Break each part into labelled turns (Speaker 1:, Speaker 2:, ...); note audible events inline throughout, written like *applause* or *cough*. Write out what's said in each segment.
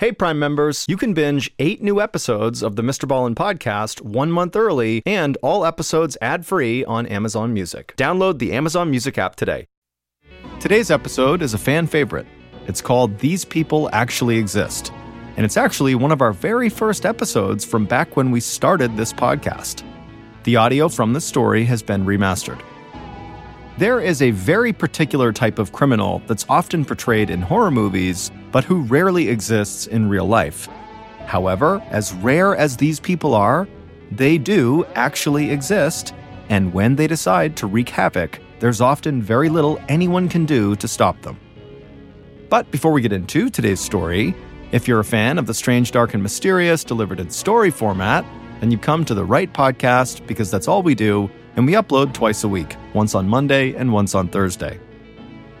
Speaker 1: Hey, Prime members, you can binge eight new episodes of the Mr. Ballen podcast one month early and all episodes ad free on Amazon Music. Download the Amazon Music app today. Today's episode is a fan favorite. It's called These People Actually Exist. And it's actually one of our very first episodes from back when we started this podcast. The audio from the story has been remastered. There is a very particular type of criminal that's often portrayed in horror movies, but who rarely exists in real life. However, as rare as these people are, they do actually exist, and when they decide to wreak havoc, there's often very little anyone can do to stop them. But before we get into today's story, if you're a fan of the strange, dark, and mysterious delivered in story format, then you've come to the right podcast because that's all we do and we upload twice a week, once on Monday and once on Thursday.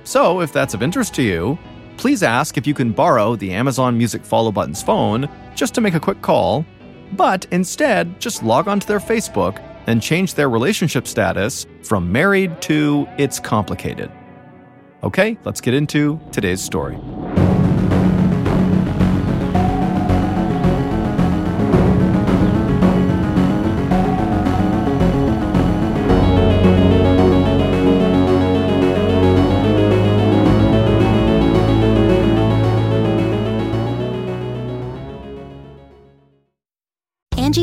Speaker 1: So, if that's of interest to you, please ask if you can borrow the Amazon Music Follow Button's phone just to make a quick call, but instead just log onto their Facebook and change their relationship status from married to it's complicated. Okay, let's get into today's story.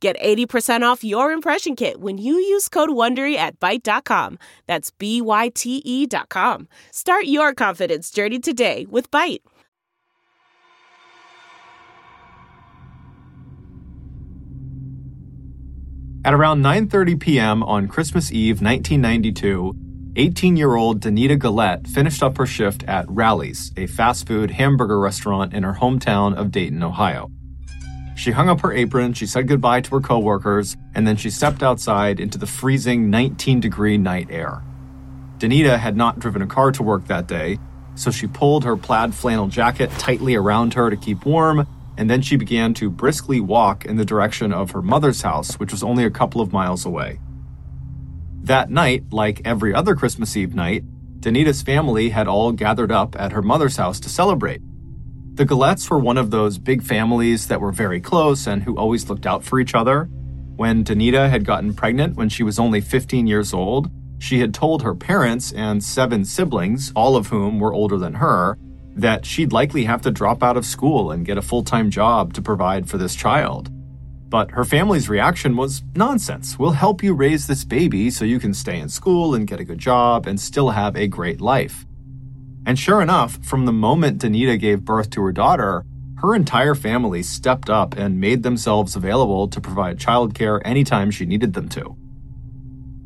Speaker 2: Get 80% off your impression kit when you use code WONDERY at Byte.com. That's B-Y-T-E dot com. Start your confidence journey today with Byte.
Speaker 1: At around 9:30 p.m. on Christmas Eve 1992, 18-year-old Danita Gullette finished up her shift at Rally's, a fast food hamburger restaurant in her hometown of Dayton, Ohio. She hung up her apron, she said goodbye to her coworkers, and then she stepped outside into the freezing 19 degree night air. Danita had not driven a car to work that day, so she pulled her plaid flannel jacket tightly around her to keep warm, and then she began to briskly walk in the direction of her mother's house, which was only a couple of miles away. That night, like every other Christmas Eve night, Danita's family had all gathered up at her mother's house to celebrate. The Gullettes were one of those big families that were very close and who always looked out for each other. When Danita had gotten pregnant when she was only 15 years old, she had told her parents and seven siblings, all of whom were older than her, that she'd likely have to drop out of school and get a full time job to provide for this child. But her family's reaction was nonsense. We'll help you raise this baby so you can stay in school and get a good job and still have a great life. And sure enough, from the moment Danita gave birth to her daughter, her entire family stepped up and made themselves available to provide childcare anytime she needed them to.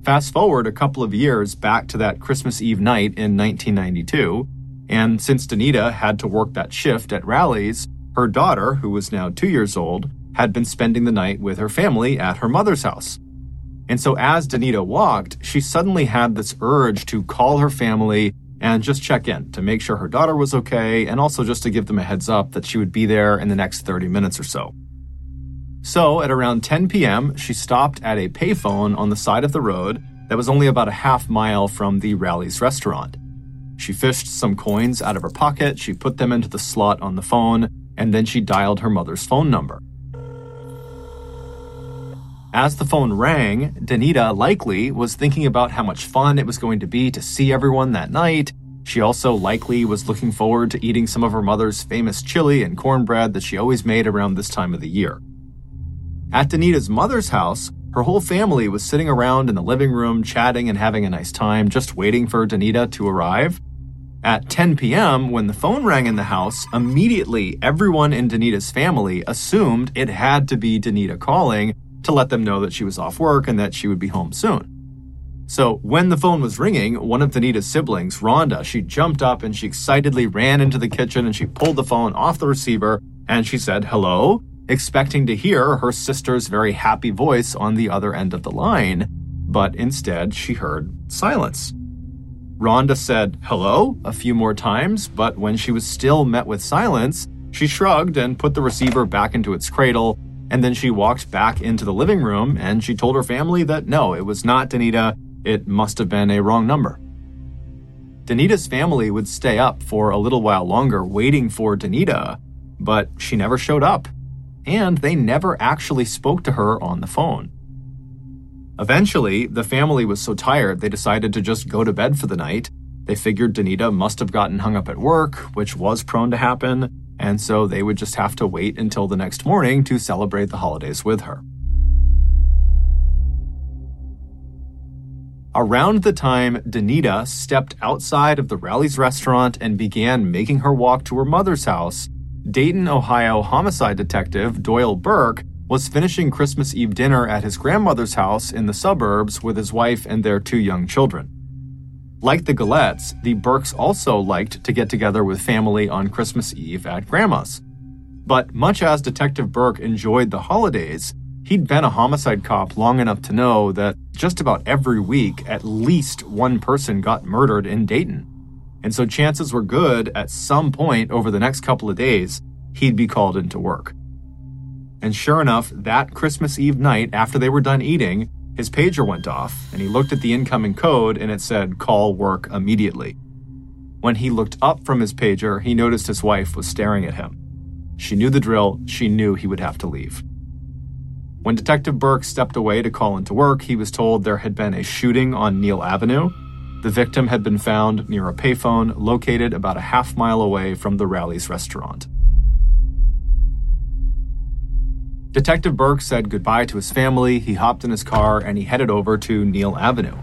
Speaker 1: Fast forward a couple of years back to that Christmas Eve night in 1992, and since Danita had to work that shift at Rally's, her daughter, who was now two years old, had been spending the night with her family at her mother's house. And so as Danita walked, she suddenly had this urge to call her family and just check in to make sure her daughter was okay and also just to give them a heads up that she would be there in the next 30 minutes or so. So at around 10 p.m., she stopped at a payphone on the side of the road that was only about a half mile from the Rally's restaurant. She fished some coins out of her pocket, she put them into the slot on the phone, and then she dialed her mother's phone number. As the phone rang, Danita likely was thinking about how much fun it was going to be to see everyone that night. She also likely was looking forward to eating some of her mother's famous chili and cornbread that she always made around this time of the year. At Danita's mother's house, her whole family was sitting around in the living room chatting and having a nice time, just waiting for Danita to arrive. At 10 p.m., when the phone rang in the house, immediately everyone in Danita's family assumed it had to be Danita calling to let them know that she was off work and that she would be home soon. So when the phone was ringing, one of Danita's siblings, Rhonda, she jumped up and she excitedly ran into the kitchen and she pulled the phone off the receiver and she said, hello, expecting to hear her sister's very happy voice on the other end of the line. But instead, she heard silence. Rhonda said hello a few more times, but when she was still met with silence, she shrugged and put the receiver back into its cradle. And then she walked back into the living room and she told her family that no, it was not Danita. It must have been a wrong number. Danita's family would stay up for a little while longer waiting for Danita, but she never showed up, and they never actually spoke to her on the phone. Eventually, the family was so tired they decided to just go to bed for the night. They figured Danita must have gotten hung up at work, which was prone to happen, and so they would just have to wait until the next morning to celebrate the holidays with her. Around the time Danita stepped outside of the Rally's restaurant and began making her walk to her mother's house, Dayton, Ohio homicide detective Doyle Burke was finishing Christmas Eve dinner at his grandmother's house in the suburbs with his wife and their two young children. Like the Gullettes, the Burkes also liked to get together with family on Christmas Eve at Grandma's. But much as Detective Burke enjoyed the holidays, He'd been a homicide cop long enough to know that just about every week, at least one person got murdered in Dayton. And so chances were good at some point over the next couple of days, he'd be called into work. And sure enough, that Christmas Eve night, after they were done eating, his pager went off and he looked at the incoming code and it said, call work immediately. When he looked up from his pager, he noticed his wife was staring at him. She knew the drill, she knew he would have to leave. When Detective Burke stepped away to call into work, he was told there had been a shooting on Neil Avenue. The victim had been found near a payphone located about a half mile away from the Rally's restaurant. Detective Burke said goodbye to his family, he hopped in his car, and he headed over to Neil Avenue.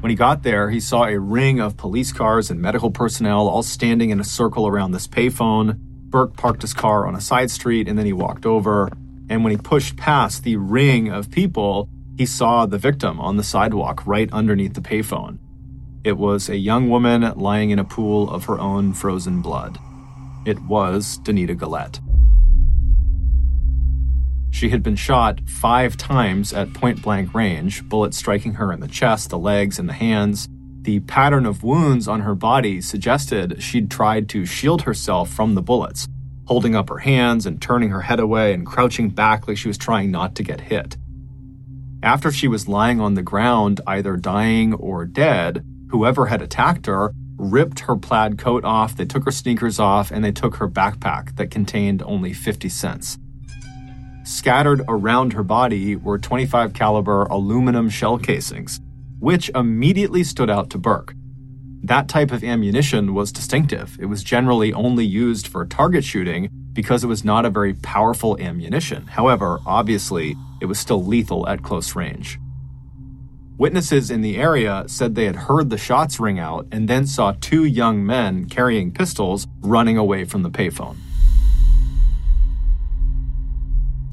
Speaker 1: When he got there, he saw a ring of police cars and medical personnel all standing in a circle around this payphone. Burke parked his car on a side street and then he walked over. And when he pushed past the ring of people, he saw the victim on the sidewalk right underneath the payphone. It was a young woman lying in a pool of her own frozen blood. It was Danita Gullette. She had been shot five times at point blank range, bullets striking her in the chest, the legs, and the hands. The pattern of wounds on her body suggested she'd tried to shield herself from the bullets, holding up her hands and turning her head away and crouching back like she was trying not to get hit. After she was lying on the ground, either dying or dead, whoever had attacked her ripped her plaid coat off, they took her sneakers off, and they took her backpack that contained only 50 cents. Scattered around her body were 25 caliber aluminum shell casings which immediately stood out to Burke. That type of ammunition was distinctive. It was generally only used for target shooting because it was not a very powerful ammunition. However, obviously, it was still lethal at close range. Witnesses in the area said they had heard the shots ring out and then saw two young men carrying pistols running away from the payphone.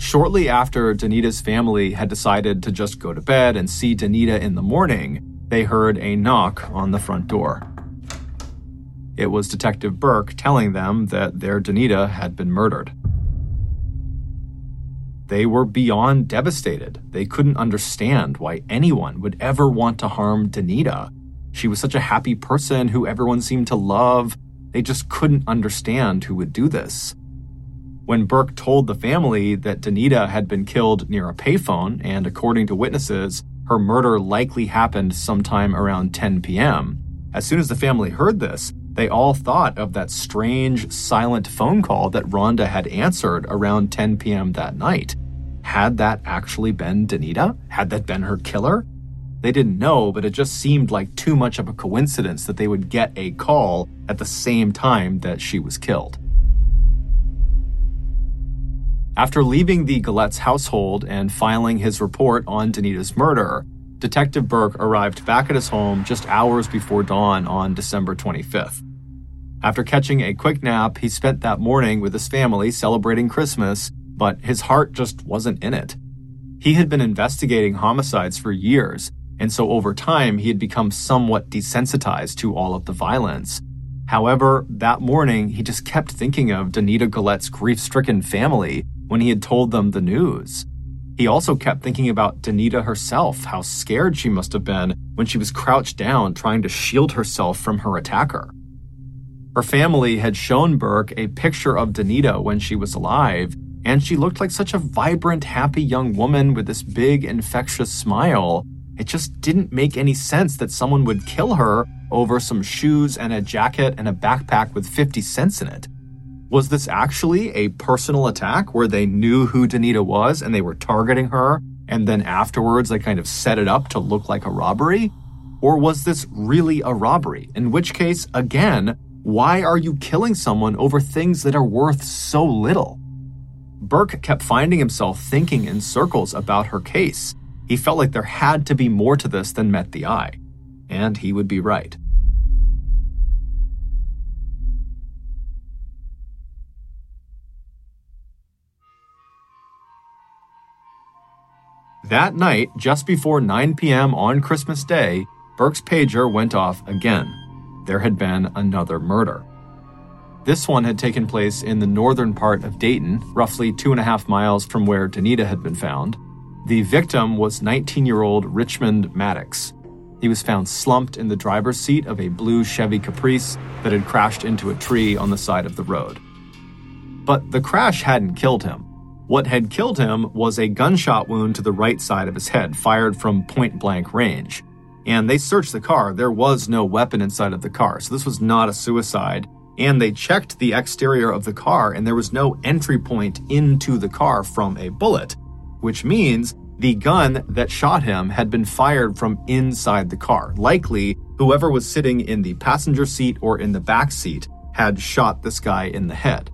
Speaker 1: Shortly after Danita's family had decided to just go to bed and see Danita in the morning, they heard a knock on the front door. It was Detective Burke telling them that their Danita had been murdered. They were beyond devastated. They couldn't understand why anyone would ever want to harm Danita. She was such a happy person who everyone seemed to love. They just couldn't understand who would do this. When Burke told the family that Danita had been killed near a payphone, and according to witnesses, her murder likely happened sometime around 10 p.m., as soon as the family heard this, they all thought of that strange, silent phone call that Rhonda had answered around 10 p.m. that night. Had that actually been Danita? Had that been her killer? They didn't know, but it just seemed like too much of a coincidence that they would get a call at the same time that she was killed. After leaving the Gullette's household and filing his report on Danita's murder, Detective Burke arrived back at his home just hours before dawn on December 25th. After catching a quick nap, he spent that morning with his family celebrating Christmas, but his heart just wasn't in it. He had been investigating homicides for years, and so over time he had become somewhat desensitized to all of the violence. However, that morning he just kept thinking of Danita Gullette's grief stricken family when he had told them the news. He also kept thinking about Danita herself, how scared she must have been when she was crouched down trying to shield herself from her attacker. Her family had shown Burke a picture of Danita when she was alive, and she looked like such a vibrant, happy young woman with this big, infectious smile. It just didn't make any sense that someone would kill her over some shoes and a jacket and a backpack with 50 cents in it. Was this actually a personal attack where they knew who Danita was and they were targeting her, and then afterwards they kind of set it up to look like a robbery? Or was this really a robbery? In which case, again, why are you killing someone over things that are worth so little? Burke kept finding himself thinking in circles about her case. He felt like there had to be more to this than met the eye. And he would be right. That night, just before 9 p.m. on Christmas Day, Burke's pager went off again. There had been another murder. This one had taken place in the northern part of Dayton, roughly two and a half miles from where Danita had been found. The victim was 19 year old Richmond Maddox. He was found slumped in the driver's seat of a blue Chevy Caprice that had crashed into a tree on the side of the road. But the crash hadn't killed him. What had killed him was a gunshot wound to the right side of his head, fired from point blank range. And they searched the car. There was no weapon inside of the car, so this was not a suicide. And they checked the exterior of the car, and there was no entry point into the car from a bullet, which means the gun that shot him had been fired from inside the car. Likely, whoever was sitting in the passenger seat or in the back seat had shot this guy in the head.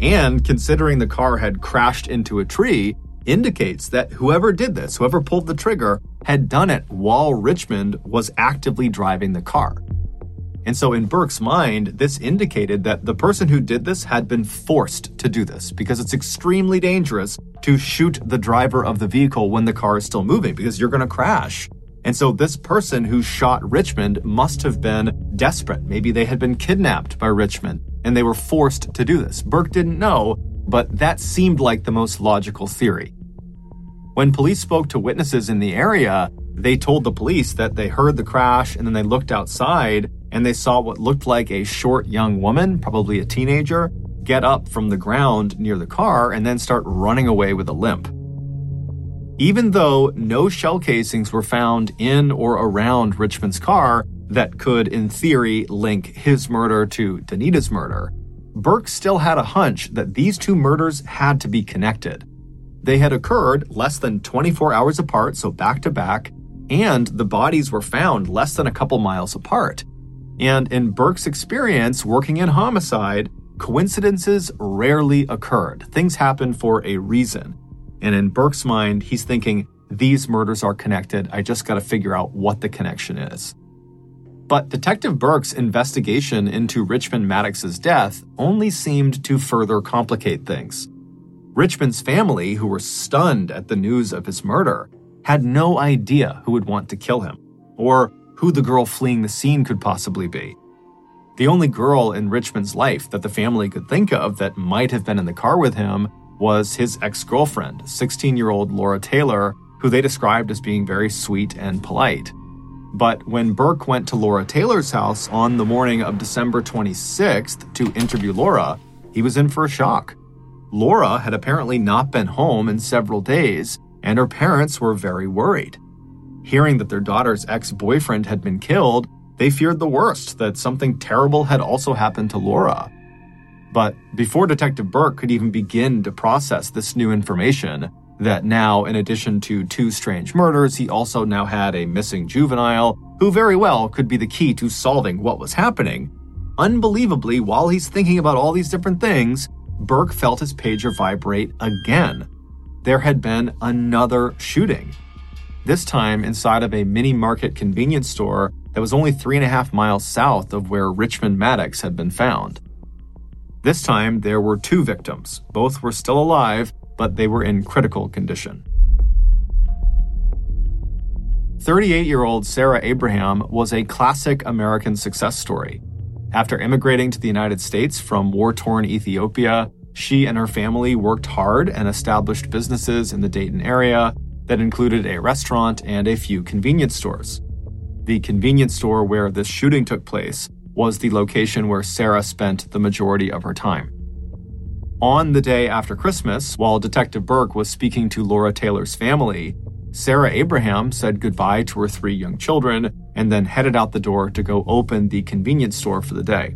Speaker 1: And considering the car had crashed into a tree, indicates that whoever did this, whoever pulled the trigger, had done it while Richmond was actively driving the car. And so, in Burke's mind, this indicated that the person who did this had been forced to do this because it's extremely dangerous to shoot the driver of the vehicle when the car is still moving because you're going to crash. And so, this person who shot Richmond must have been desperate. Maybe they had been kidnapped by Richmond and they were forced to do this. Burke didn't know, but that seemed like the most logical theory. When police spoke to witnesses in the area, they told the police that they heard the crash and then they looked outside and they saw what looked like a short young woman, probably a teenager, get up from the ground near the car and then start running away with a limp. Even though no shell casings were found in or around Richmond's car, that could, in theory, link his murder to Danita's murder, Burke still had a hunch that these two murders had to be connected. They had occurred less than 24 hours apart, so back to back, and the bodies were found less than a couple miles apart. And in Burke's experience working in homicide, coincidences rarely occurred. Things happen for a reason. And in Burke's mind, he's thinking, these murders are connected. I just got to figure out what the connection is. But Detective Burke's investigation into Richmond Maddox's death only seemed to further complicate things. Richmond's family, who were stunned at the news of his murder, had no idea who would want to kill him, or who the girl fleeing the scene could possibly be. The only girl in Richmond's life that the family could think of that might have been in the car with him was his ex girlfriend, 16 year old Laura Taylor, who they described as being very sweet and polite. But when Burke went to Laura Taylor's house on the morning of December 26th to interview Laura, he was in for a shock. Laura had apparently not been home in several days, and her parents were very worried. Hearing that their daughter's ex boyfriend had been killed, they feared the worst that something terrible had also happened to Laura. But before Detective Burke could even begin to process this new information, that now, in addition to two strange murders, he also now had a missing juvenile who very well could be the key to solving what was happening. Unbelievably, while he's thinking about all these different things, Burke felt his pager vibrate again. There had been another shooting. This time inside of a mini market convenience store that was only three and a half miles south of where Richmond Maddox had been found. This time there were two victims. Both were still alive, but they were in critical condition. 38 year old Sarah Abraham was a classic American success story. After immigrating to the United States from war torn Ethiopia, she and her family worked hard and established businesses in the Dayton area that included a restaurant and a few convenience stores. The convenience store where this shooting took place was the location where Sarah spent the majority of her time. On the day after Christmas, while Detective Burke was speaking to Laura Taylor's family, Sarah Abraham said goodbye to her three young children and then headed out the door to go open the convenience store for the day.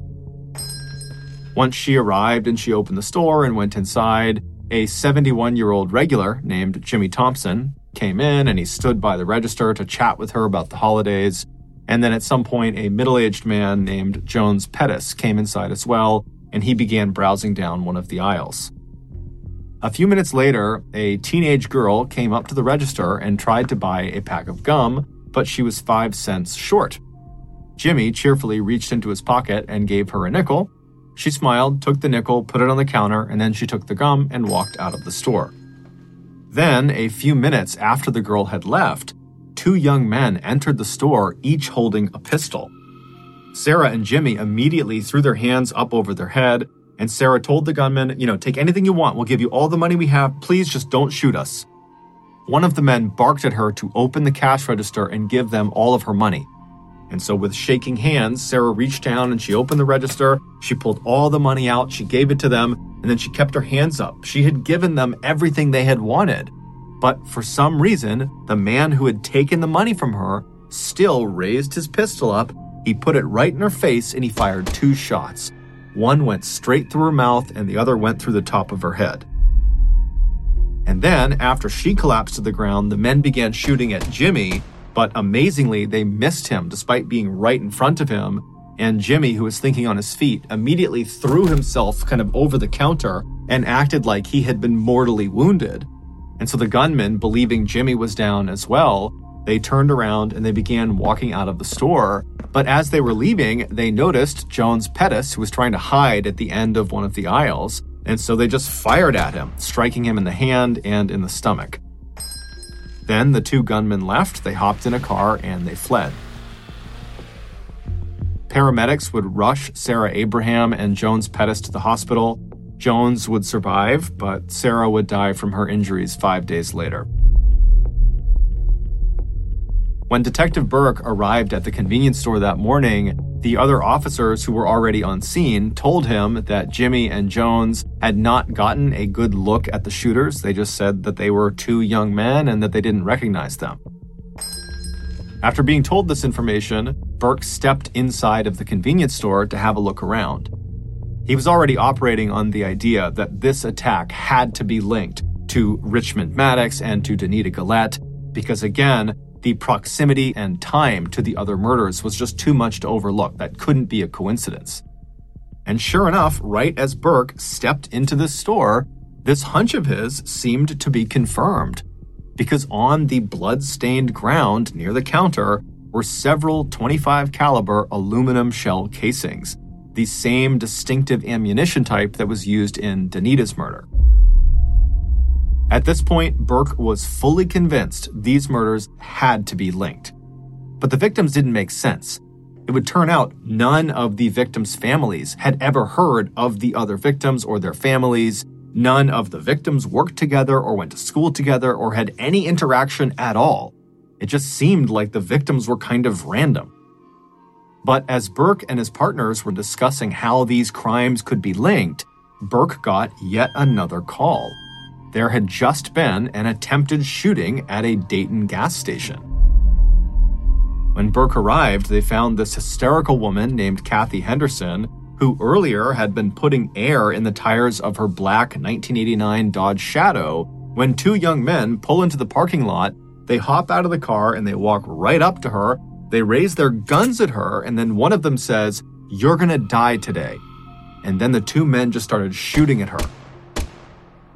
Speaker 1: Once she arrived and she opened the store and went inside, a 71 year old regular named Jimmy Thompson came in and he stood by the register to chat with her about the holidays. And then at some point, a middle aged man named Jones Pettis came inside as well, and he began browsing down one of the aisles. A few minutes later, a teenage girl came up to the register and tried to buy a pack of gum, but she was five cents short. Jimmy cheerfully reached into his pocket and gave her a nickel. She smiled, took the nickel, put it on the counter, and then she took the gum and walked out of the store. Then, a few minutes after the girl had left, two young men entered the store, each holding a pistol. Sarah and Jimmy immediately threw their hands up over their head and Sarah told the gunman, you know, take anything you want. We'll give you all the money we have. Please just don't shoot us. One of the men barked at her to open the cash register and give them all of her money. And so, with shaking hands, Sarah reached down and she opened the register. She pulled all the money out, she gave it to them, and then she kept her hands up. She had given them everything they had wanted. But for some reason, the man who had taken the money from her still raised his pistol up. He put it right in her face and he fired two shots. One went straight through her mouth, and the other went through the top of her head. And then, after she collapsed to the ground, the men began shooting at Jimmy, but amazingly, they missed him despite being right in front of him. And Jimmy, who was thinking on his feet, immediately threw himself kind of over the counter and acted like he had been mortally wounded. And so the gunmen, believing Jimmy was down as well, they turned around and they began walking out of the store. But as they were leaving, they noticed Jones Pettis, who was trying to hide at the end of one of the aisles. And so they just fired at him, striking him in the hand and in the stomach. Then the two gunmen left, they hopped in a car, and they fled. Paramedics would rush Sarah Abraham and Jones Pettis to the hospital. Jones would survive, but Sarah would die from her injuries five days later. When Detective Burke arrived at the convenience store that morning, the other officers who were already on scene told him that Jimmy and Jones had not gotten a good look at the shooters. They just said that they were two young men and that they didn't recognize them. After being told this information, Burke stepped inside of the convenience store to have a look around. He was already operating on the idea that this attack had to be linked to Richmond Maddox and to Danita Gullette, because again, the proximity and time to the other murders was just too much to overlook. That couldn't be a coincidence. And sure enough, right as Burke stepped into the store, this hunch of his seemed to be confirmed. Because on the blood-stained ground near the counter were several 25 caliber aluminum shell casings, the same distinctive ammunition type that was used in Danita's murder. At this point, Burke was fully convinced these murders had to be linked. But the victims didn't make sense. It would turn out none of the victims' families had ever heard of the other victims or their families. None of the victims worked together or went to school together or had any interaction at all. It just seemed like the victims were kind of random. But as Burke and his partners were discussing how these crimes could be linked, Burke got yet another call there had just been an attempted shooting at a Dayton gas station. When Burke arrived, they found this hysterical woman named Kathy Henderson, who earlier had been putting air in the tires of her black 1989 Dodge Shadow. When two young men pull into the parking lot, they hop out of the car and they walk right up to her. They raise their guns at her, and then one of them says, You're gonna die today. and then the two men just started shooting at her.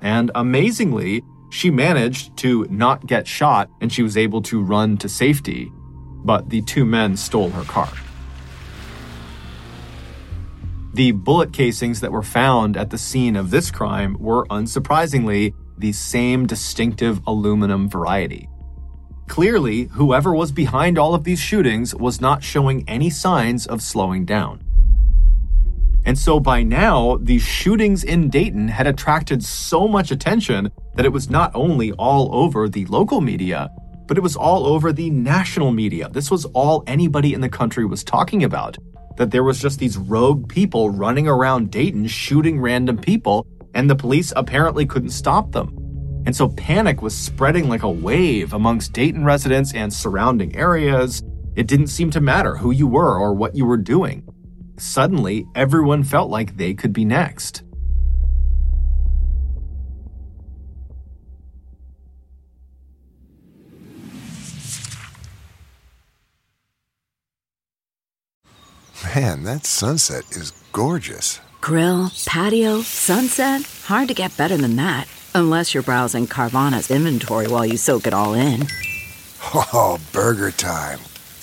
Speaker 1: And amazingly, she managed to not get shot and she was able to run to safety, but the two men stole her car. The bullet casings that were found at the scene of this crime were unsurprisingly the same distinctive aluminum variety. Clearly, whoever was behind all of these shootings was not showing any signs of slowing down. And so by now, the shootings in Dayton had attracted so much attention that it was not only all over the local media, but it was all over the national media. This was all anybody in the country was talking about that there was just these rogue people running around Dayton shooting random people, and the police apparently couldn't stop them. And so panic was spreading like a wave amongst Dayton residents and surrounding areas. It didn't seem to matter who you were or what you were doing. Suddenly, everyone felt like they could be next.
Speaker 3: Man, that sunset is gorgeous.
Speaker 4: Grill, patio, sunset. Hard to get better than that. Unless you're browsing Carvana's inventory while you soak it all in. *laughs*
Speaker 3: Oh, burger time.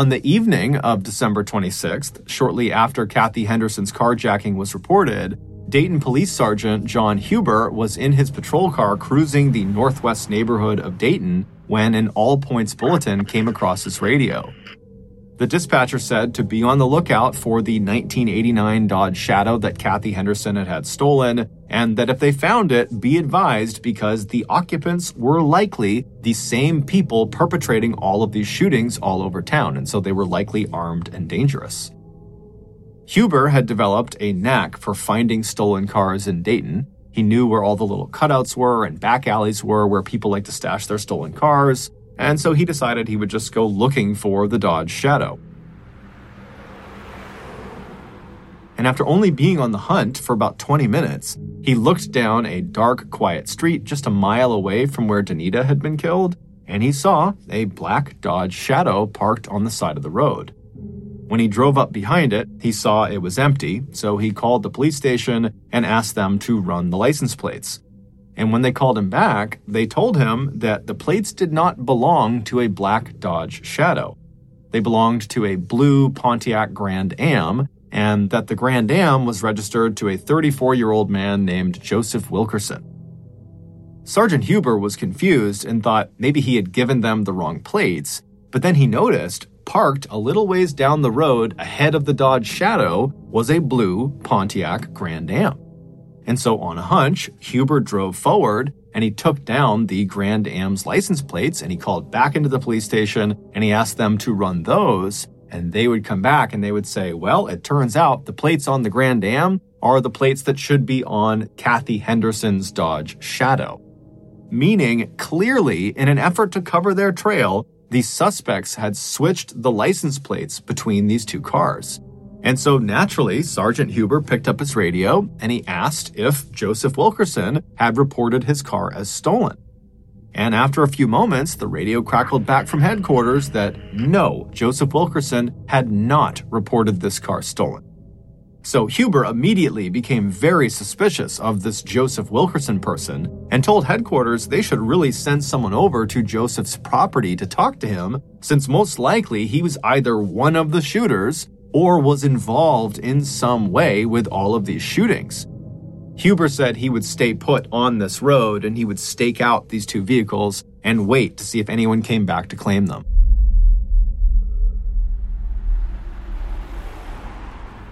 Speaker 1: On the evening of December 26th, shortly after Kathy Henderson's carjacking was reported, Dayton Police Sergeant John Huber was in his patrol car cruising the northwest neighborhood of Dayton when an all points bulletin came across his radio. The dispatcher said to be on the lookout for the 1989 Dodge Shadow that Kathy Henderson had had stolen, and that if they found it, be advised because the occupants were likely the same people perpetrating all of these shootings all over town, and so they were likely armed and dangerous. Huber had developed a knack for finding stolen cars in Dayton. He knew where all the little cutouts were and back alleys were where people like to stash their stolen cars and so he decided he would just go looking for the Dodge Shadow. And after only being on the hunt for about 20 minutes, he looked down a dark, quiet street just a mile away from where Danita had been killed, and he saw a black Dodge Shadow parked on the side of the road. When he drove up behind it, he saw it was empty, so he called the police station and asked them to run the license plates. And when they called him back, they told him that the plates did not belong to a black Dodge Shadow. They belonged to a blue Pontiac Grand Am, and that the Grand Am was registered to a 34 year old man named Joseph Wilkerson. Sergeant Huber was confused and thought maybe he had given them the wrong plates, but then he noticed parked a little ways down the road ahead of the Dodge Shadow was a blue Pontiac Grand Am. And so, on a hunch, Huber drove forward and he took down the Grand Am's license plates and he called back into the police station and he asked them to run those. And they would come back and they would say, Well, it turns out the plates on the Grand Am are the plates that should be on Kathy Henderson's Dodge Shadow. Meaning, clearly, in an effort to cover their trail, the suspects had switched the license plates between these two cars. And so naturally, Sergeant Huber picked up his radio and he asked if Joseph Wilkerson had reported his car as stolen. And after a few moments, the radio crackled back from headquarters that no, Joseph Wilkerson had not reported this car stolen. So Huber immediately became very suspicious of this Joseph Wilkerson person and told headquarters they should really send someone over to Joseph's property to talk to him, since most likely he was either one of the shooters or was involved in some way with all of these shootings. Huber said he would stay put on this road and he would stake out these two vehicles and wait to see if anyone came back to claim them.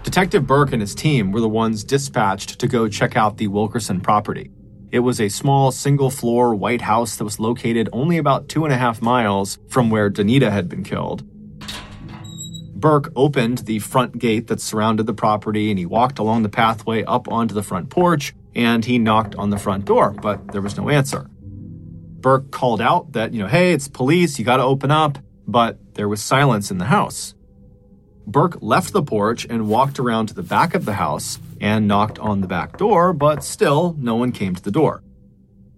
Speaker 1: Detective Burke and his team were the ones dispatched to go check out the Wilkerson property. It was a small single floor white house that was located only about two and a half miles from where Danita had been killed. Burke opened the front gate that surrounded the property and he walked along the pathway up onto the front porch and he knocked on the front door, but there was no answer. Burke called out that, you know, hey, it's police, you gotta open up, but there was silence in the house. Burke left the porch and walked around to the back of the house and knocked on the back door, but still no one came to the door.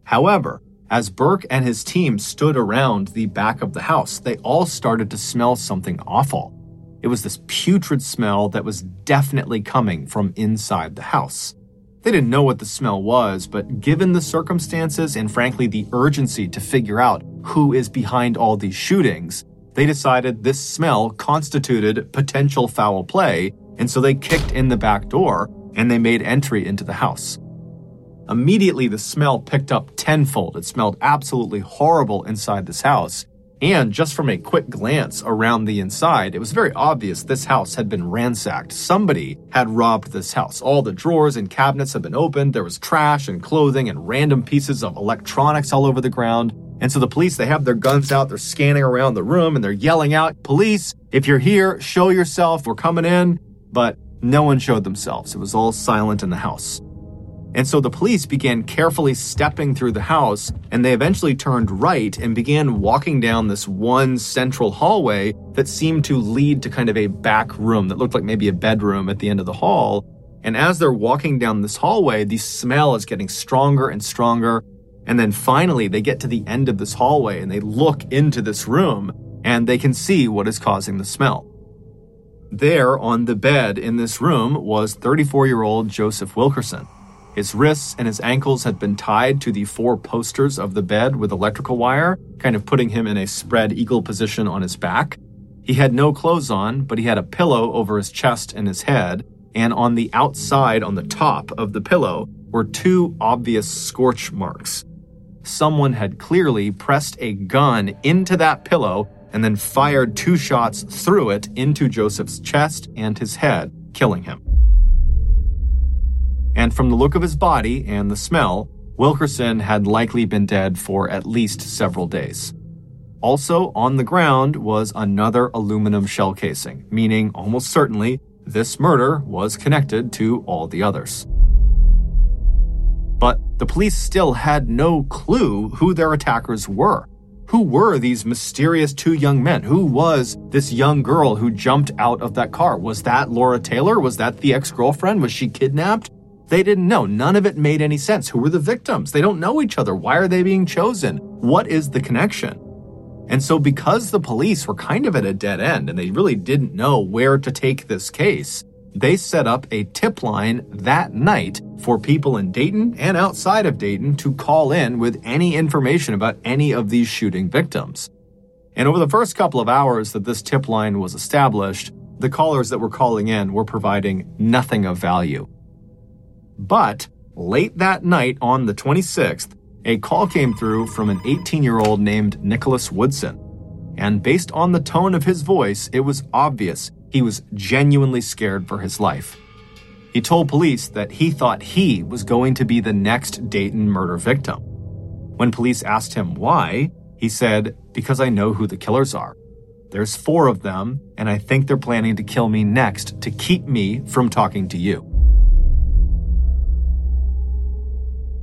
Speaker 1: However, as Burke and his team stood around the back of the house, they all started to smell something awful. It was this putrid smell that was definitely coming from inside the house. They didn't know what the smell was, but given the circumstances and frankly the urgency to figure out who is behind all these shootings, they decided this smell constituted potential foul play, and so they kicked in the back door and they made entry into the house. Immediately, the smell picked up tenfold. It smelled absolutely horrible inside this house. And just from a quick glance around the inside, it was very obvious this house had been ransacked. Somebody had robbed this house. All the drawers and cabinets had been opened. There was trash and clothing and random pieces of electronics all over the ground. And so the police, they have their guns out, they're scanning around the room and they're yelling out, Police, if you're here, show yourself, we're coming in. But no one showed themselves. It was all silent in the house. And so the police began carefully stepping through the house, and they eventually turned right and began walking down this one central hallway that seemed to lead to kind of a back room that looked like maybe a bedroom at the end of the hall. And as they're walking down this hallway, the smell is getting stronger and stronger. And then finally, they get to the end of this hallway and they look into this room and they can see what is causing the smell. There on the bed in this room was 34 year old Joseph Wilkerson. His wrists and his ankles had been tied to the four posters of the bed with electrical wire, kind of putting him in a spread eagle position on his back. He had no clothes on, but he had a pillow over his chest and his head, and on the outside, on the top of the pillow, were two obvious scorch marks. Someone had clearly pressed a gun into that pillow and then fired two shots through it into Joseph's chest and his head, killing him. And from the look of his body and the smell, Wilkerson had likely been dead for at least several days. Also on the ground was another aluminum shell casing, meaning almost certainly this murder was connected to all the others. But the police still had no clue who their attackers were. Who were these mysterious two young men? Who was this young girl who jumped out of that car? Was that Laura Taylor? Was that the ex girlfriend? Was she kidnapped? They didn't know. None of it made any sense. Who were the victims? They don't know each other. Why are they being chosen? What is the connection? And so, because the police were kind of at a dead end and they really didn't know where to take this case, they set up a tip line that night for people in Dayton and outside of Dayton to call in with any information about any of these shooting victims. And over the first couple of hours that this tip line was established, the callers that were calling in were providing nothing of value. But late that night on the 26th, a call came through from an 18 year old named Nicholas Woodson. And based on the tone of his voice, it was obvious he was genuinely scared for his life. He told police that he thought he was going to be the next Dayton murder victim. When police asked him why, he said, Because I know who the killers are. There's four of them, and I think they're planning to kill me next to keep me from talking to you.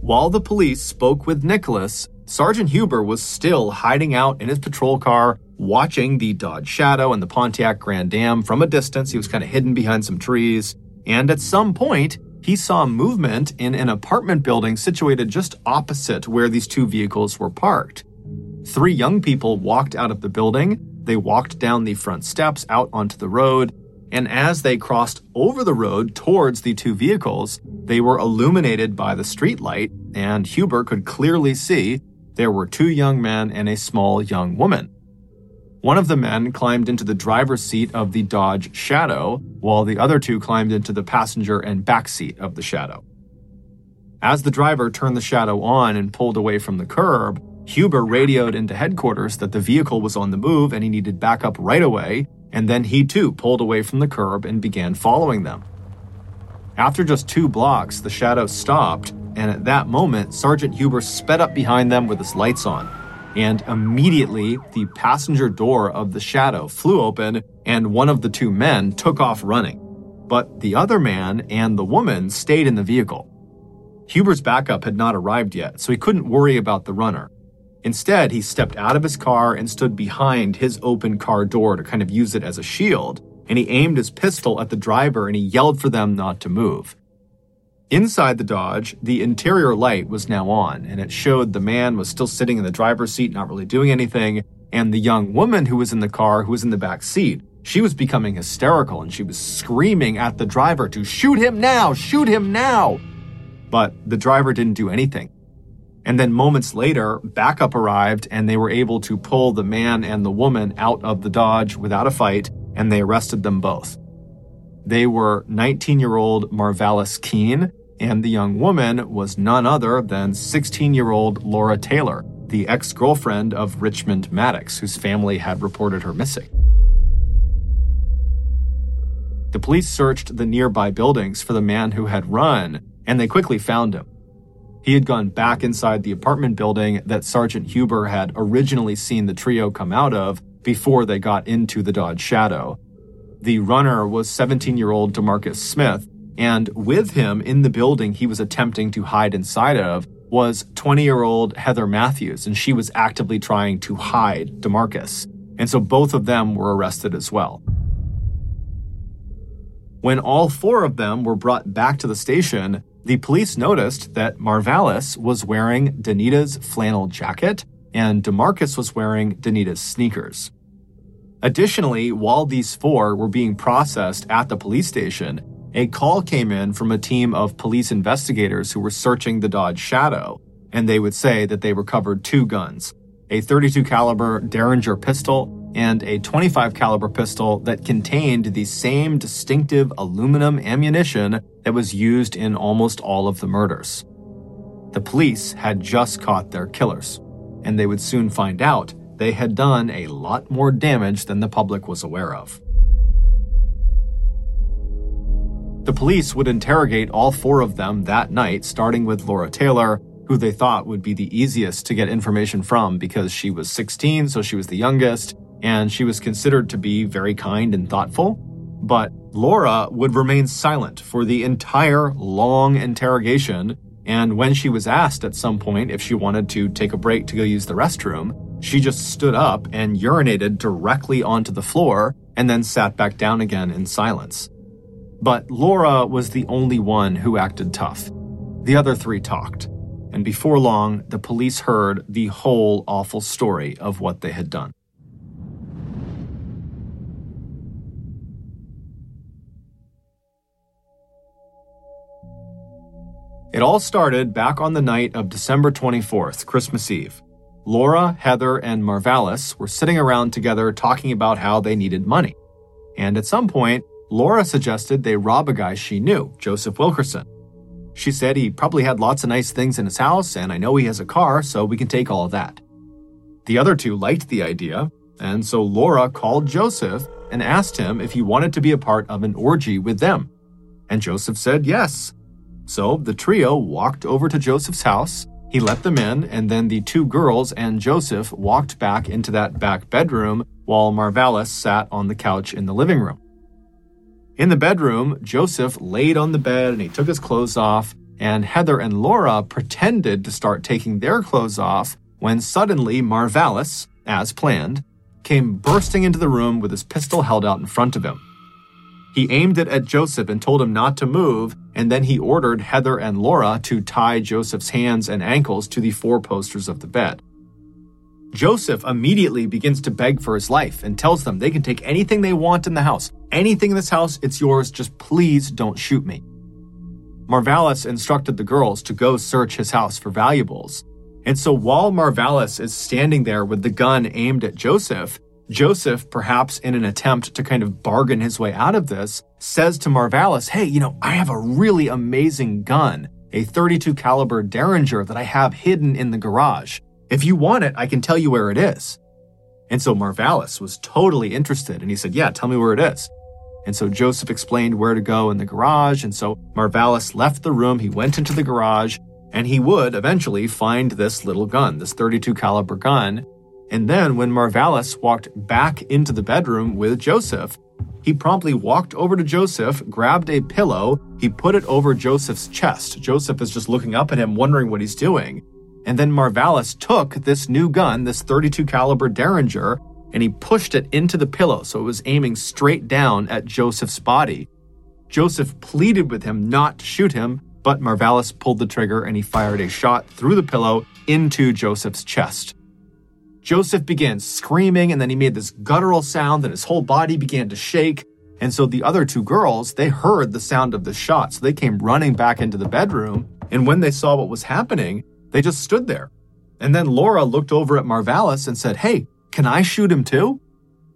Speaker 1: While the police spoke with Nicholas, Sergeant Huber was still hiding out in his patrol car, watching the Dodge Shadow and the Pontiac Grand Am from a distance. He was kind of hidden behind some trees. And at some point, he saw movement in an apartment building situated just opposite where these two vehicles were parked. Three young people walked out of the building. They walked down the front steps out onto the road and as they crossed over the road towards the two vehicles, they were illuminated by the streetlight, and Huber could clearly see there were two young men and a small young woman. One of the men climbed into the driver's seat of the Dodge Shadow, while the other two climbed into the passenger and back seat of the Shadow. As the driver turned the shadow on and pulled away from the curb, Huber radioed into headquarters that the vehicle was on the move and he needed backup right away, and then he too pulled away from the curb and began following them. After just two blocks, the shadow stopped, and at that moment, Sergeant Huber sped up behind them with his lights on. And immediately, the passenger door of the shadow flew open, and one of the two men took off running. But the other man and the woman stayed in the vehicle. Huber's backup had not arrived yet, so he couldn't worry about the runner. Instead, he stepped out of his car and stood behind his open car door to kind of use it as a shield, and he aimed his pistol at the driver and he yelled for them not to move. Inside the Dodge, the interior light was now on, and it showed the man was still sitting in the driver's seat, not really doing anything, and the young woman who was in the car, who was in the back seat, she was becoming hysterical and she was screaming at the driver to shoot him now, shoot him now. But the driver didn't do anything. And then moments later, backup arrived and they were able to pull the man and the woman out of the Dodge without a fight, and they arrested them both. They were 19 year old Marvallous Keene, and the young woman was none other than 16 year old Laura Taylor, the ex girlfriend of Richmond Maddox, whose family had reported her missing. The police searched the nearby buildings for the man who had run, and they quickly found him. He had gone back inside the apartment building that Sergeant Huber had originally seen the trio come out of before they got into the Dodge Shadow. The runner was 17 year old Demarcus Smith, and with him in the building he was attempting to hide inside of was 20 year old Heather Matthews, and she was actively trying to hide Demarcus. And so both of them were arrested as well. When all four of them were brought back to the station, the police noticed that Marvallous was wearing Danita's flannel jacket and Demarcus was wearing Danita's sneakers. Additionally, while these four were being processed at the police station, a call came in from a team of police investigators who were searching the Dodge Shadow, and they would say that they recovered two guns, a 32 caliber Derringer pistol and a 25 caliber pistol that contained the same distinctive aluminum ammunition that was used in almost all of the murders. The police had just caught their killers, and they would soon find out they had done a lot more damage than the public was aware of. The police would interrogate all four of them that night, starting with Laura Taylor, who they thought would be the easiest to get information from because she was 16, so she was the youngest, and she was considered to be very kind and thoughtful. But Laura would remain silent for the entire long interrogation, and when she was asked at some point if she wanted to take a break to go use the restroom, she just stood up and urinated directly onto the floor and then sat back down again in silence. But Laura was the only one who acted tough. The other three talked, and before long, the police heard the whole awful story of what they had done. It all started back on the night of December 24th, Christmas Eve. Laura, Heather, and Marvallous were sitting around together talking about how they needed money. And at some point, Laura suggested they rob a guy she knew, Joseph Wilkerson. She said he probably had lots of nice things in his house, and I know he has a car, so we can take all of that. The other two liked the idea, and so Laura called Joseph and asked him if he wanted to be a part of an orgy with them. And Joseph said yes. So the trio walked over to Joseph's house. He let them in, and then the two girls and Joseph walked back into that back bedroom while Marvallous sat on the couch in the living room. In the bedroom, Joseph laid on the bed and he took his clothes off, and Heather and Laura pretended to start taking their clothes off when suddenly Marvallous, as planned, came bursting into the room with his pistol held out in front of him. He aimed it at Joseph and told him not to move, and then he ordered Heather and Laura to tie Joseph's hands and ankles to the four posters of the bed. Joseph immediately begins to beg for his life and tells them they can take anything they want in the house. Anything in this house, it's yours, just please don't shoot me. Marvallous instructed the girls to go search his house for valuables. And so while Marvallous is standing there with the gun aimed at Joseph, Joseph, perhaps in an attempt to kind of bargain his way out of this, says to Marvallous, Hey, you know, I have a really amazing gun. a 32 caliber Derringer that I have hidden in the garage. If you want it, I can tell you where it is. And so Marvallous was totally interested and he said, Yeah, tell me where it is. And so Joseph explained where to go in the garage. And so Marvallous left the room. He went into the garage and he would eventually find this little gun, this 32 caliber gun. And then when Marvallous walked back into the bedroom with Joseph, he promptly walked over to Joseph, grabbed a pillow, he put it over Joseph's chest. Joseph is just looking up at him, wondering what he's doing. And then Marvallous took this new gun, this 32 caliber Derringer, and he pushed it into the pillow so it was aiming straight down at Joseph's body. Joseph pleaded with him not to shoot him, but Marvallous pulled the trigger and he fired a shot through the pillow into Joseph's chest. Joseph began screaming and then he made this guttural sound and his whole body began to shake. And so the other two girls, they heard the sound of the shot. So they came running back into the bedroom. And when they saw what was happening, they just stood there. And then Laura looked over at Marvallous and said, Hey, can I shoot him too?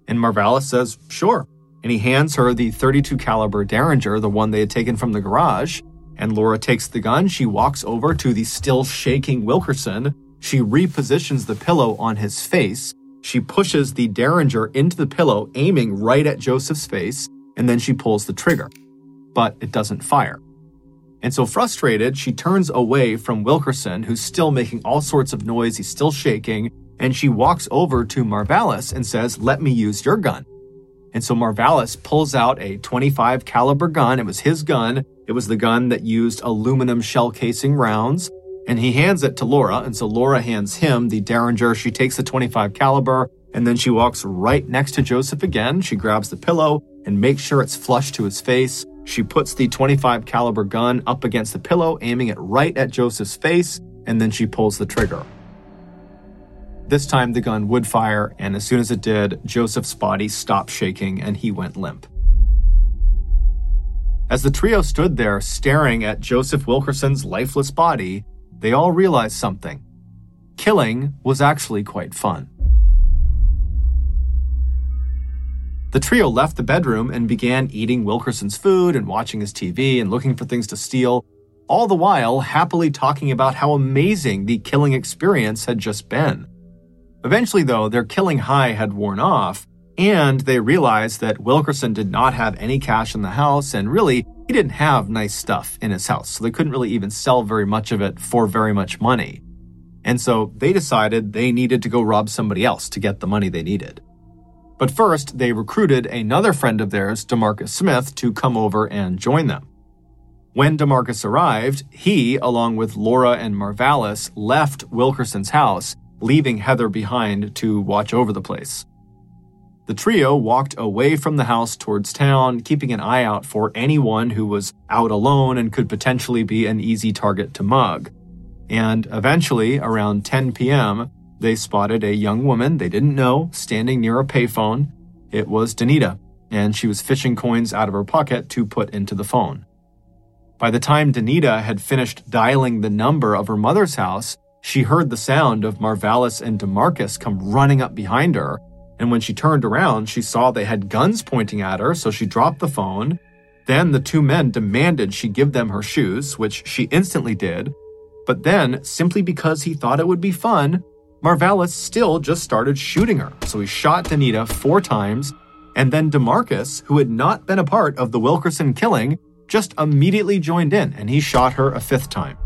Speaker 1: And Marvallous says, Sure. And he hands her the 32 caliber Derringer, the one they had taken from the garage. And Laura takes the gun. She walks over to the still shaking Wilkerson. She repositions the pillow on his face. She pushes the Derringer into the pillow, aiming right at Joseph's face, and then she pulls the trigger. But it doesn't fire. And so frustrated, she turns away from Wilkerson, who's still making all sorts of noise. He's still shaking. And she walks over to Marvallous and says, Let me use your gun. And so Marvallous pulls out a 25 caliber gun. It was his gun. It was the gun that used aluminum shell casing rounds. And he hands it to Laura. And so Laura hands him the Derringer. She takes the 25 caliber and then she walks right next to Joseph again. She grabs the pillow and makes sure it's flush to his face. She puts the 25 caliber gun up against the pillow, aiming it right at Joseph's face, and then she pulls the trigger. This time the gun would fire, and as soon as it did, Joseph's body stopped shaking and he went limp. As the trio stood there staring at Joseph Wilkerson's lifeless body, they all realized something. Killing was actually quite fun. The trio left the bedroom and began eating Wilkerson's food and watching his TV and looking for things to steal, all the while happily talking about how amazing the killing experience had just been. Eventually, though, their killing high had worn off, and they realized that Wilkerson did not have any cash in the house, and really, he didn't have nice stuff in his house, so they couldn't really even sell very much of it for very much money. And so they decided they needed to go rob somebody else to get the money they needed. But first, they recruited another friend of theirs, Demarcus Smith, to come over and join them. When Demarcus arrived, he, along with Laura and Marvallous, left Wilkerson's house, leaving Heather behind to watch over the place. The trio walked away from the house towards town, keeping an eye out for anyone who was out alone and could potentially be an easy target to mug. And eventually, around 10 p.m., they spotted a young woman they didn't know standing near a payphone. It was Danita, and she was fishing coins out of her pocket to put into the phone. By the time Danita had finished dialing the number of her mother's house, she heard the sound of Marvallous and Demarcus come running up behind her. And when she turned around, she saw they had guns pointing at her, so she dropped the phone. Then the two men demanded she give them her shoes, which she instantly did. But then, simply because he thought it would be fun, Marvallous still just started shooting her. So he shot Danita four times, and then Demarcus, who had not been a part of the Wilkerson killing, just immediately joined in and he shot her a fifth time.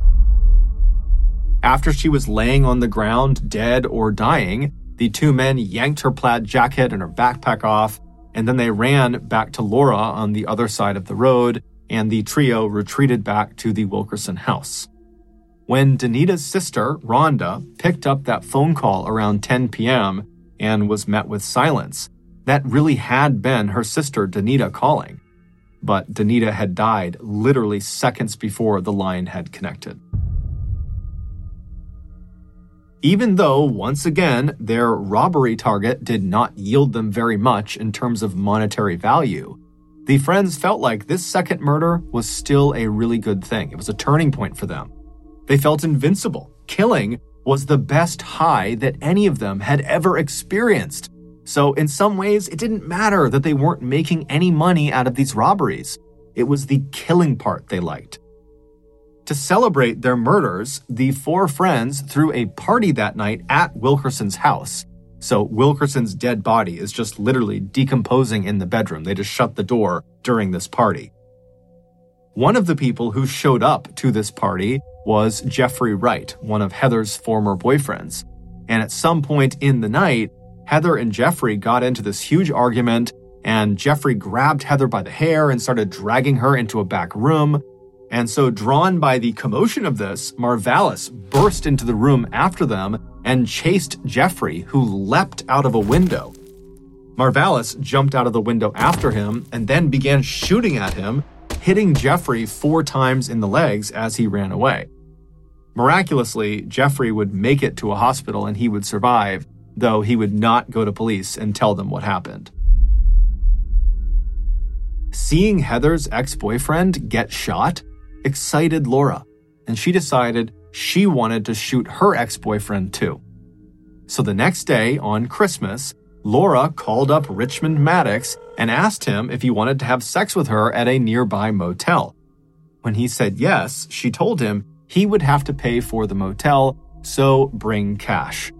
Speaker 1: After she was laying on the ground, dead or dying, the two men yanked her plaid jacket and her backpack off, and then they ran back to Laura on the other side of the road, and the trio retreated back to the Wilkerson house. When Danita's sister, Rhonda, picked up that phone call around 10 p.m. and was met with silence, that really had been her sister, Danita, calling. But Danita had died literally seconds before the line had connected. Even though, once again, their robbery target did not yield them very much in terms of monetary value, the friends felt like this second murder was still a really good thing. It was a turning point for them. They felt invincible. Killing was the best high that any of them had ever experienced. So, in some ways, it didn't matter that they weren't making any money out of these robberies. It was the killing part they liked. To celebrate their murders, the four friends threw a party that night at Wilkerson's house. So Wilkerson's dead body is just literally decomposing in the bedroom. They just shut the door during this party. One of the people who showed up to this party was Jeffrey Wright, one of Heather's former boyfriends. And at some point in the night, Heather and Jeffrey got into this huge argument, and Jeffrey grabbed Heather by the hair and started dragging her into a back room. And so, drawn by the commotion of this, Marvallous burst into the room after them and chased Jeffrey, who leapt out of a window. Marvallous jumped out of the window after him and then began shooting at him, hitting Jeffrey four times in the legs as he ran away. Miraculously, Jeffrey would make it to a hospital and he would survive, though he would not go to police and tell them what happened. Seeing Heather's ex boyfriend get shot excited Laura, and she decided she wanted to shoot her ex boyfriend too. So the next day, on Christmas, Laura called up Richmond Maddox and asked him if he wanted to have sex with her at a nearby motel. When he said yes, she told him he would have to pay for the motel, so bring cash.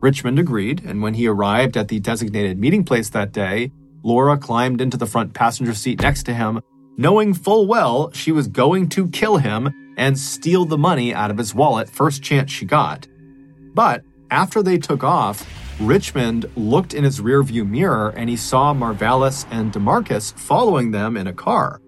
Speaker 1: Richmond agreed, and when he arrived at the designated meeting place that day, Laura climbed into the front passenger seat next to him, knowing full well she was going to kill him and steal the money out of his wallet first chance she got. But after they took off, Richmond looked in his rearview mirror and he saw Marvallous and DeMarcus following them in a car.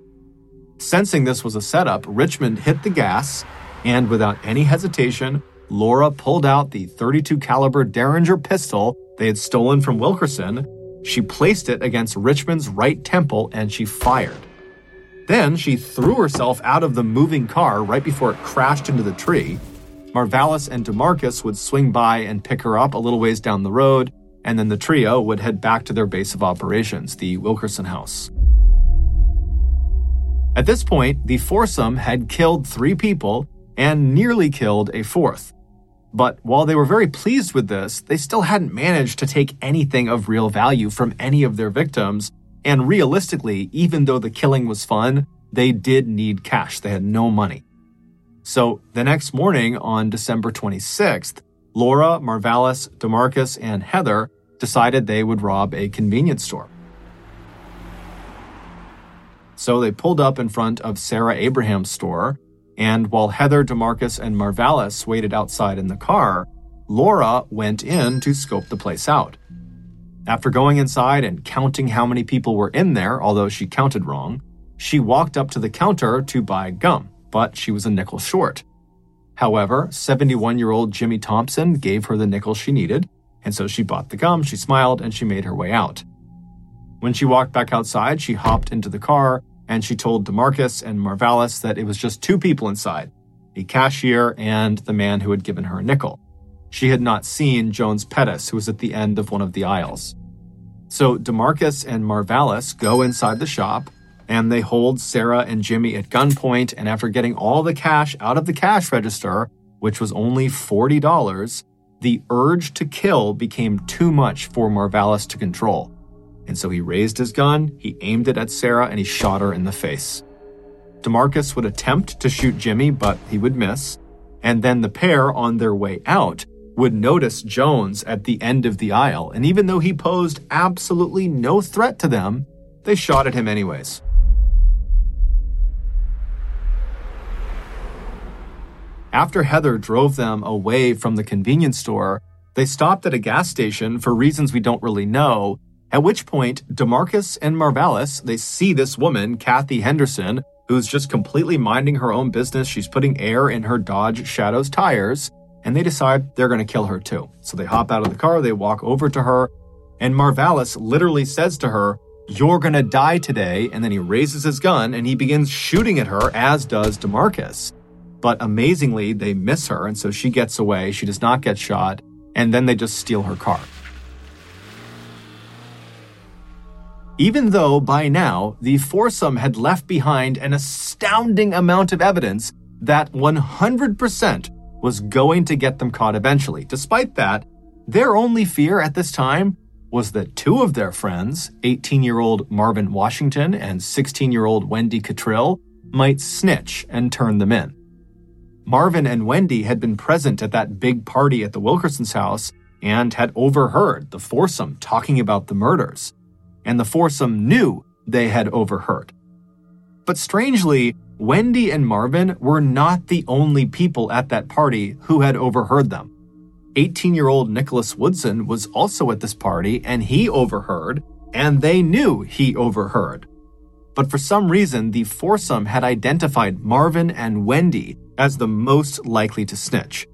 Speaker 1: Sensing this was a setup, Richmond hit the gas, and without any hesitation, Laura pulled out the 32 caliber Derringer pistol they had stolen from Wilkerson. She placed it against Richmond's right temple and she fired. Then she threw herself out of the moving car right before it crashed into the tree. Marvallous and DeMarcus would swing by and pick her up a little ways down the road, and then the trio would head back to their base of operations, the Wilkerson house. At this point, the foursome had killed three people and nearly killed a fourth. But while they were very pleased with this, they still hadn't managed to take anything of real value from any of their victims. And realistically, even though the killing was fun, they did need cash. They had no money. So the next morning, on December 26th, Laura, Marvallous, DeMarcus, and Heather decided they would rob a convenience store. So they pulled up in front of Sarah Abraham's store, and while Heather, DeMarcus, and Marvallous waited outside in the car, Laura went in to scope the place out. After going inside and counting how many people were in there, although she counted wrong, she walked up to the counter to buy gum but she was a nickel short. However, 71 year old Jimmy Thompson gave her the nickel she needed, and so she bought the gum, she smiled, and she made her way out. When she walked back outside, she hopped into the car and she told DeMarcus and Marvallous that it was just two people inside a cashier and the man who had given her a nickel. She had not seen Jones Pettis, who was at the end of one of the aisles. So DeMarcus and Marvallous go inside the shop and they hold Sarah and Jimmy at gunpoint. And after getting all the cash out of the cash register, which was only $40, the urge to kill became too much for Marvallous to control. And so he raised his gun, he aimed it at Sarah, and he shot her in the face. DeMarcus would attempt to shoot Jimmy, but he would miss. And then the pair, on their way out, would notice Jones at the end of the aisle. And even though he posed absolutely no threat to them, they shot at him anyways. After Heather drove them away from the convenience store, they stopped at a gas station for reasons we don't really know. At which point, DeMarcus and Marvallous, they see this woman, Kathy Henderson, who's just completely minding her own business. She's putting air in her Dodge Shadows tires, and they decide they're going to kill her too. So they hop out of the car, they walk over to her, and Marvallous literally says to her, You're going to die today. And then he raises his gun and he begins shooting at her, as does DeMarcus. But amazingly, they miss her, and so she gets away. She does not get shot, and then they just steal her car. Even though by now the foursome had left behind an astounding amount of evidence that 100% was going to get them caught eventually. Despite that, their only fear at this time was that two of their friends, 18 year old Marvin Washington and 16 year old Wendy Cottrill, might snitch and turn them in. Marvin and Wendy had been present at that big party at the Wilkersons' house and had overheard the foursome talking about the murders. And the foursome knew they had overheard. But strangely, Wendy and Marvin were not the only people at that party who had overheard them. 18 year old Nicholas Woodson was also at this party and he overheard, and they knew he overheard. But for some reason, the foursome had identified Marvin and Wendy as the most likely to snitch.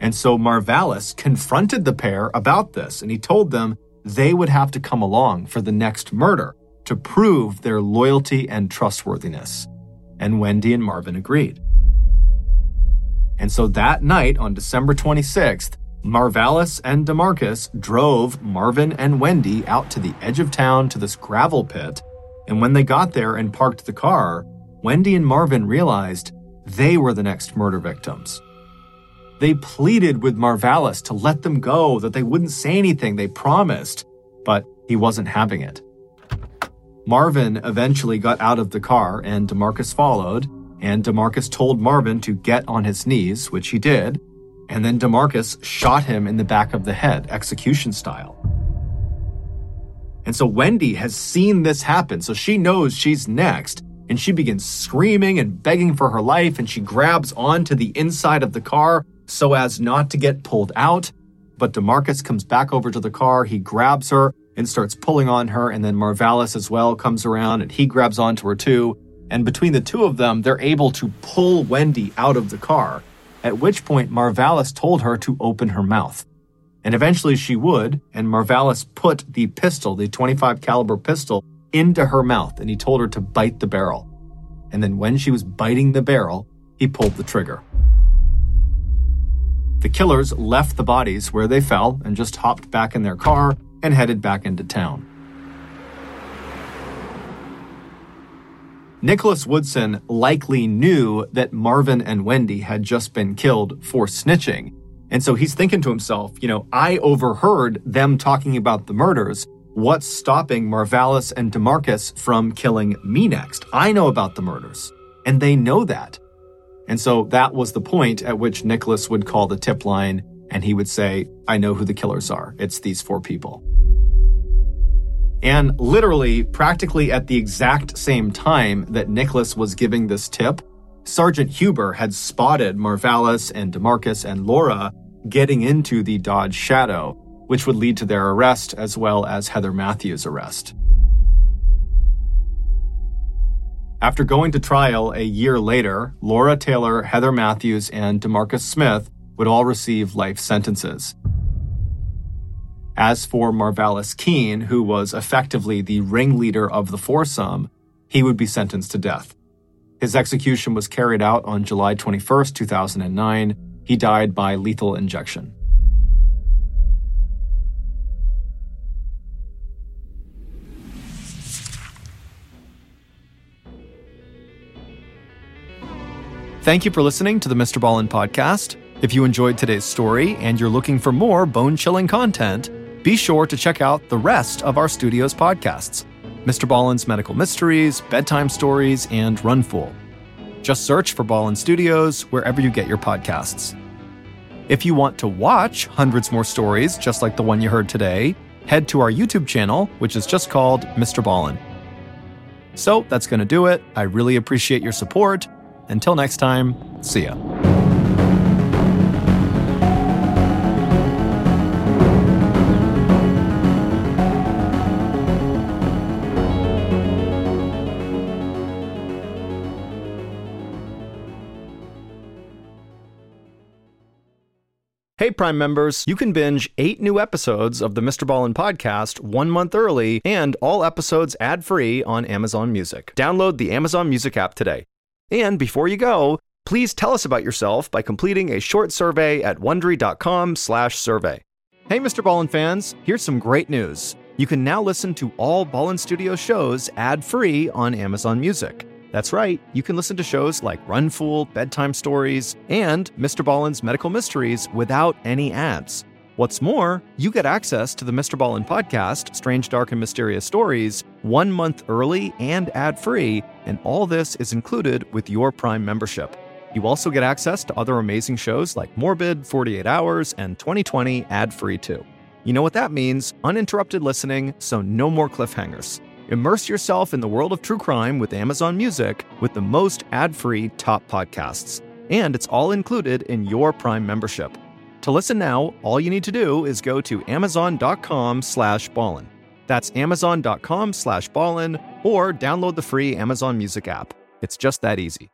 Speaker 1: And so Marvallous confronted the pair about this, and he told them they would have to come along for the next murder to prove their loyalty and trustworthiness. And Wendy and Marvin agreed. And so that night on December 26th, Marvallous and DeMarcus drove Marvin and Wendy out to the edge of town to this gravel pit. And when they got there and parked the car, Wendy and Marvin realized they were the next murder victims. They pleaded with Marvallous to let them go, that they wouldn't say anything, they promised, but he wasn't having it. Marvin eventually got out of the car and DeMarcus followed, and DeMarcus told Marvin to get on his knees, which he did, and then DeMarcus shot him in the back of the head, execution style. And so Wendy has seen this happen, so she knows she's next, and she begins screaming and begging for her life, and she grabs onto the inside of the car so as not to get pulled out. But DeMarcus comes back over to the car, he grabs her and starts pulling on her, and then Marvallous as well comes around and he grabs onto her too. And between the two of them, they're able to pull Wendy out of the car, at which point Marvallous told her to open her mouth. And eventually she would, and Marvallous put the pistol, the 25 caliber pistol, into her mouth and he told her to bite the barrel. And then when she was biting the barrel, he pulled the trigger. The killers left the bodies where they fell and just hopped back in their car and headed back into town. Nicholas Woodson likely knew that Marvin and Wendy had just been killed for snitching. And so he's thinking to himself, you know, I overheard them talking about the murders. What's stopping Marvallous and DeMarcus from killing me next? I know about the murders, and they know that. And so that was the point at which Nicholas would call the tip line and he would say, I know who the killers are. It's these four people. And literally, practically at the exact same time that Nicholas was giving this tip, Sergeant Huber had spotted Marvallous and DeMarcus and Laura getting into the Dodge Shadow, which would lead to their arrest as well as Heather Matthews' arrest. After going to trial a year later, Laura Taylor, Heather Matthews, and DeMarcus Smith would all receive life sentences. As for Marvallous Keene, who was effectively the ringleader of the foursome, he would be sentenced to death. His execution was carried out on July 21, 2009. He died by lethal injection. Thank you for listening to the Mr. Ballen podcast. If you enjoyed today's story and you're looking for more bone chilling content, be sure to check out the rest of our studio's podcasts Mr. Ballen's Medical Mysteries, Bedtime Stories, and Run Fool. Just search for Ballen Studios wherever you get your podcasts. If you want to watch hundreds more stories just like the one you heard today, head to our YouTube channel, which is just called Mr. Ballin. So that's going to do it. I really appreciate your support. Until next time, see ya. Hey, Prime members, you can binge eight new episodes of the Mr. Ballen podcast one month early and all episodes ad free on Amazon Music. Download the Amazon Music app today. And before you go, please tell us about yourself by completing a short survey at wondery.com/survey. Hey, Mr. Ballen fans, here's some great news. You can now listen to all Ballen Studio shows ad-free on Amazon Music. That's right, you can listen to shows like Run Fool, Bedtime Stories, and Mr. Ballen's Medical Mysteries without any ads. What's more, you get access to the Mr. Ballin podcast, Strange, Dark, and Mysterious Stories, one month early and ad free, and all this is included with your Prime membership. You also get access to other amazing shows like Morbid, 48 Hours, and 2020 ad free too. You know what that means uninterrupted listening, so no more cliffhangers. Immerse yourself in the world of true crime with Amazon Music with the most ad free top podcasts. And it's all included in your Prime membership. To listen now, all you need to do is go to amazon.com slash ballen. That's amazon.com slash ballen or download the free Amazon Music app. It's just that easy.